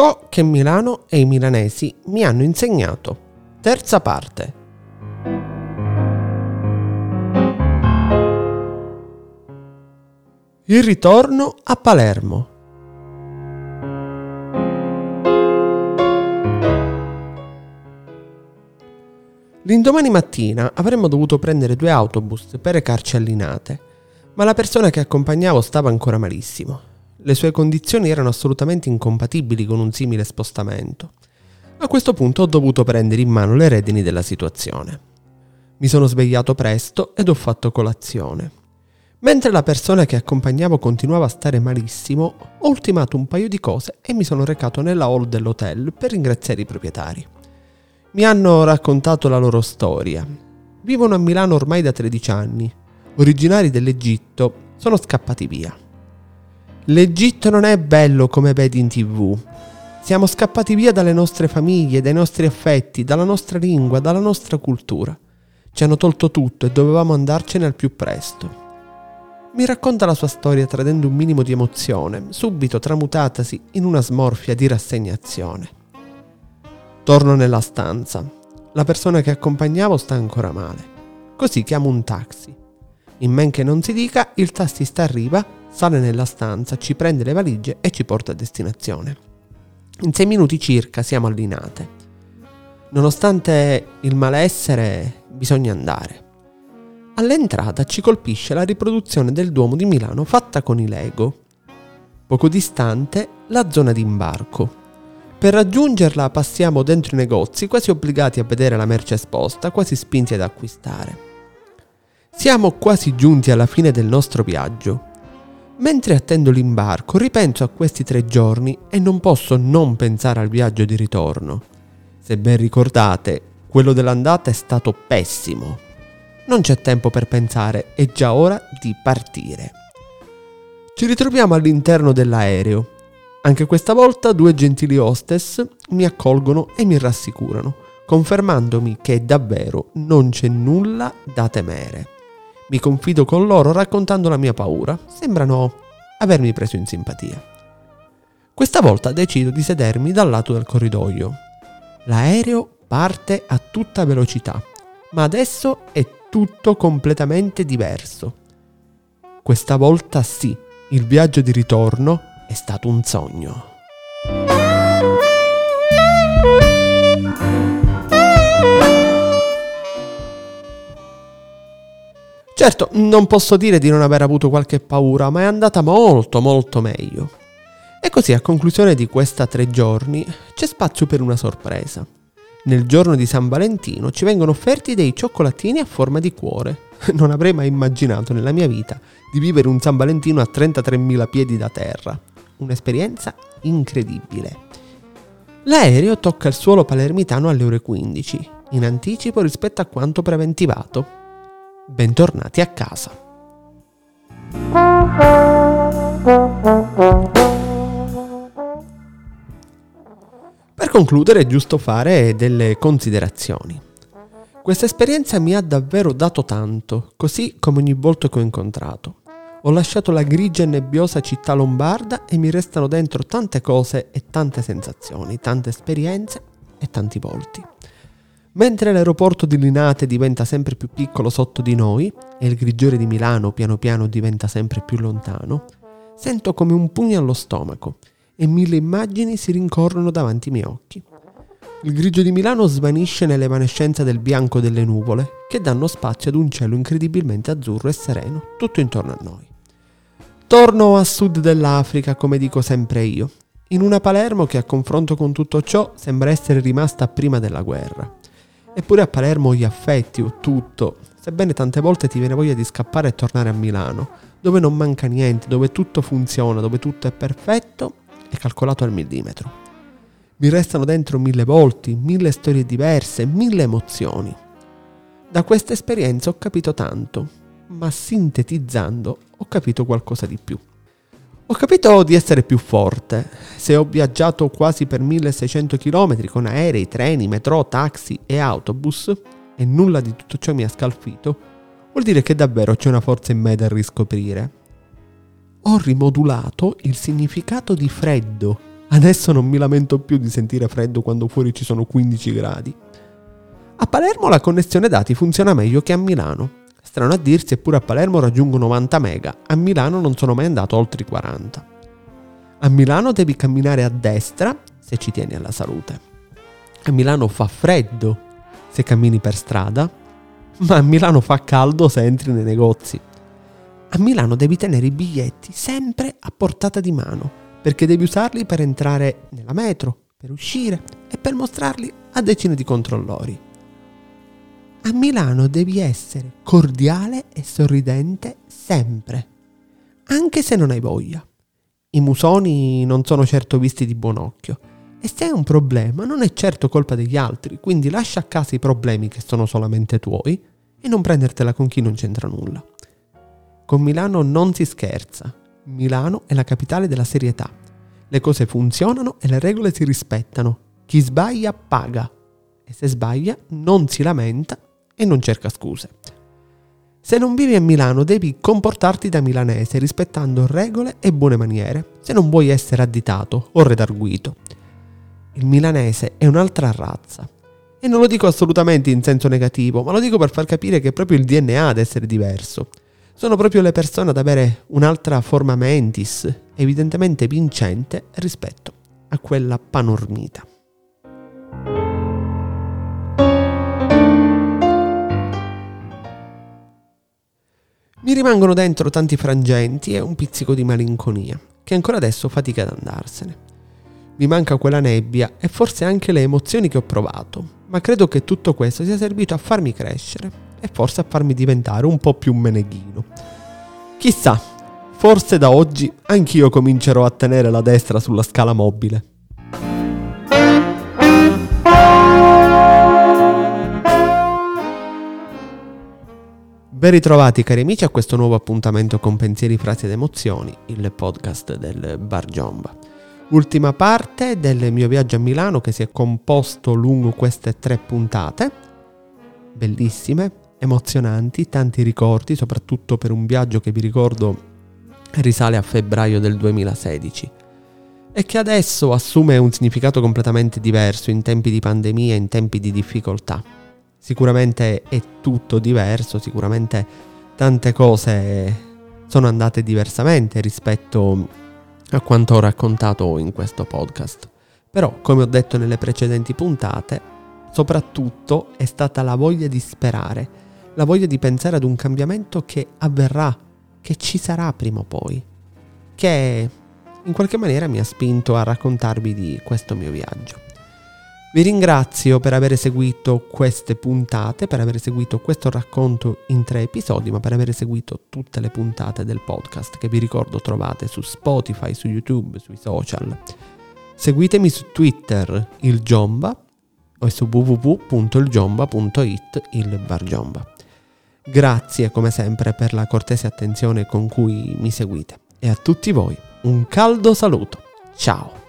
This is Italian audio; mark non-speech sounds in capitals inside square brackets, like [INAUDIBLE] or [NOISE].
Ciò che Milano e i milanesi mi hanno insegnato. Terza parte. Il ritorno a Palermo. L'indomani mattina avremmo dovuto prendere due autobus per recarci a Linate, ma la persona che accompagnavo stava ancora malissimo. Le sue condizioni erano assolutamente incompatibili con un simile spostamento. A questo punto ho dovuto prendere in mano le redini della situazione. Mi sono svegliato presto ed ho fatto colazione. Mentre la persona che accompagnavo continuava a stare malissimo, ho ultimato un paio di cose e mi sono recato nella hall dell'hotel per ringraziare i proprietari. Mi hanno raccontato la loro storia. Vivono a Milano ormai da 13 anni. Originari dell'Egitto, sono scappati via. L'Egitto non è bello come vedi in tv. Siamo scappati via dalle nostre famiglie, dai nostri affetti, dalla nostra lingua, dalla nostra cultura. Ci hanno tolto tutto e dovevamo andarcene al più presto. Mi racconta la sua storia tradendo un minimo di emozione, subito tramutatasi in una smorfia di rassegnazione. Torno nella stanza. La persona che accompagnavo sta ancora male. Così chiamo un taxi. In men che non si dica, il tassista arriva, sale nella stanza, ci prende le valigie e ci porta a destinazione. In sei minuti circa siamo allinate. Nonostante il malessere, bisogna andare. All'entrata ci colpisce la riproduzione del Duomo di Milano fatta con i Lego. Poco distante la zona di imbarco. Per raggiungerla passiamo dentro i negozi quasi obbligati a vedere la merce esposta, quasi spinti ad acquistare. Siamo quasi giunti alla fine del nostro viaggio. Mentre attendo l'imbarco ripenso a questi tre giorni e non posso non pensare al viaggio di ritorno. Se ben ricordate, quello dell'andata è stato pessimo. Non c'è tempo per pensare, è già ora di partire. Ci ritroviamo all'interno dell'aereo. Anche questa volta due gentili hostess mi accolgono e mi rassicurano, confermandomi che davvero non c'è nulla da temere. Mi confido con loro raccontando la mia paura. Sembrano avermi preso in simpatia. Questa volta decido di sedermi dal lato del corridoio. L'aereo parte a tutta velocità, ma adesso è tutto completamente diverso. Questa volta sì, il viaggio di ritorno è stato un sogno. Certo, non posso dire di non aver avuto qualche paura, ma è andata molto molto meglio. E così a conclusione di questa tre giorni c'è spazio per una sorpresa nel giorno di San Valentino ci vengono offerti dei cioccolatini a forma di cuore. [LAUGHS] Non avrei mai immaginato nella mia vita di vivere un San Valentino a 33.000 piedi da terra. Un'esperienza incredibile. L'aereo tocca il suolo palermitano alle ore 15, in anticipo rispetto a quanto preventivato. Bentornati a casa. Per concludere è giusto fare delle considerazioni. Questa esperienza mi ha davvero dato tanto, così come ogni volta che ho incontrato. Ho lasciato la grigia e nebbiosa città lombarda e mi restano dentro tante cose e tante sensazioni, tante esperienze e tanti volti. Mentre l'aeroporto di Linate diventa sempre più piccolo sotto di noi e il grigiore di Milano piano piano diventa sempre più lontano, sento come un pugno allo stomaco e mille immagini si rincorrono davanti ai miei occhi. Il grigio di Milano svanisce nell'evanescenza del bianco delle nuvole, che danno spazio ad un cielo incredibilmente azzurro e sereno tutto intorno a noi. Torno a sud dell'Africa, come dico sempre io, in una Palermo che a confronto con tutto ciò sembra essere rimasta prima della guerra. Eppure a Palermo gli affetti o tutto, sebbene tante volte ti viene voglia di scappare e tornare a Milano, dove non manca niente, dove tutto funziona, dove tutto è perfetto, è calcolato al millimetro. Mi restano dentro mille volti, mille storie diverse, mille emozioni. Da questa esperienza ho capito tanto, ma sintetizzando ho capito qualcosa di più. Ho capito di essere più forte. Se ho viaggiato quasi per 1600 km con aerei, treni, metro, taxi e autobus e nulla di tutto ciò mi ha scalfito, vuol dire che davvero c'è una forza in me da riscoprire ho rimodulato il significato di freddo Adesso non mi lamento più di sentire freddo quando fuori ci sono 15 gradi. A Palermo la connessione dati funziona meglio che a Milano. Strano a dirsi, eppure a Palermo raggiungo 90 mega, a Milano non sono mai andato oltre i 40. A Milano devi camminare a destra se ci tieni alla salute. A Milano fa freddo se cammini per strada, ma a Milano fa caldo se entri nei negozi. A Milano devi tenere i biglietti sempre a portata di mano, perché devi usarli per entrare nella metro, per uscire e per mostrarli a decine di controllori. A Milano devi essere cordiale e sorridente sempre, anche se non hai voglia. I musoni non sono certo visti di buon occhio. E se hai un problema non è certo colpa degli altri, quindi lascia a casa i problemi che sono solamente tuoi e non prendertela con chi non c'entra nulla. Con Milano non si scherza. Milano è la capitale della serietà. Le cose funzionano e le regole si rispettano. Chi sbaglia paga. E se sbaglia non si lamenta e non cerca scuse. Se non vivi a Milano devi comportarti da milanese rispettando regole e buone maniere, se non vuoi essere additato o redarguito. Il milanese è un'altra razza. E non lo dico assolutamente in senso negativo, ma lo dico per far capire che è proprio il DNA ad essere diverso. Sono proprio le persone ad avere un'altra forma mentis, evidentemente vincente rispetto a quella panormita. Mi rimangono dentro tanti frangenti e un pizzico di malinconia, che ancora adesso fatica ad andarsene. Mi manca quella nebbia e forse anche le emozioni che ho provato, ma credo che tutto questo sia servito a farmi crescere e forse a farmi diventare un po' più meneghino. Chissà, forse da oggi anch'io comincerò a tenere la destra sulla scala mobile. Ben ritrovati cari amici a questo nuovo appuntamento con pensieri, frasi ed emozioni, il podcast del Bar Giomba. Ultima parte del mio viaggio a Milano che si è composto lungo queste tre puntate, bellissime, emozionanti, tanti ricordi, soprattutto per un viaggio che vi ricordo risale a febbraio del 2016 e che adesso assume un significato completamente diverso in tempi di pandemia, in tempi di difficoltà sicuramente è tutto diverso, sicuramente tante cose sono andate diversamente rispetto a quanto ho raccontato in questo podcast. Però, come ho detto nelle precedenti puntate, soprattutto è stata la voglia di sperare, la voglia di pensare ad un cambiamento che avverrà, che ci sarà prima o poi, che in qualche maniera mi ha spinto a raccontarvi di questo mio viaggio. Vi ringrazio per aver seguito queste puntate, per aver seguito questo racconto in tre episodi, ma per aver seguito tutte le puntate del podcast che vi ricordo trovate su Spotify, su YouTube, sui social. Seguitemi su Twitter, il Giomba, o su www.ilgiomba.it, il Bar. Grazie come sempre per la cortese attenzione con cui mi seguite e a tutti voi un caldo saluto. Ciao!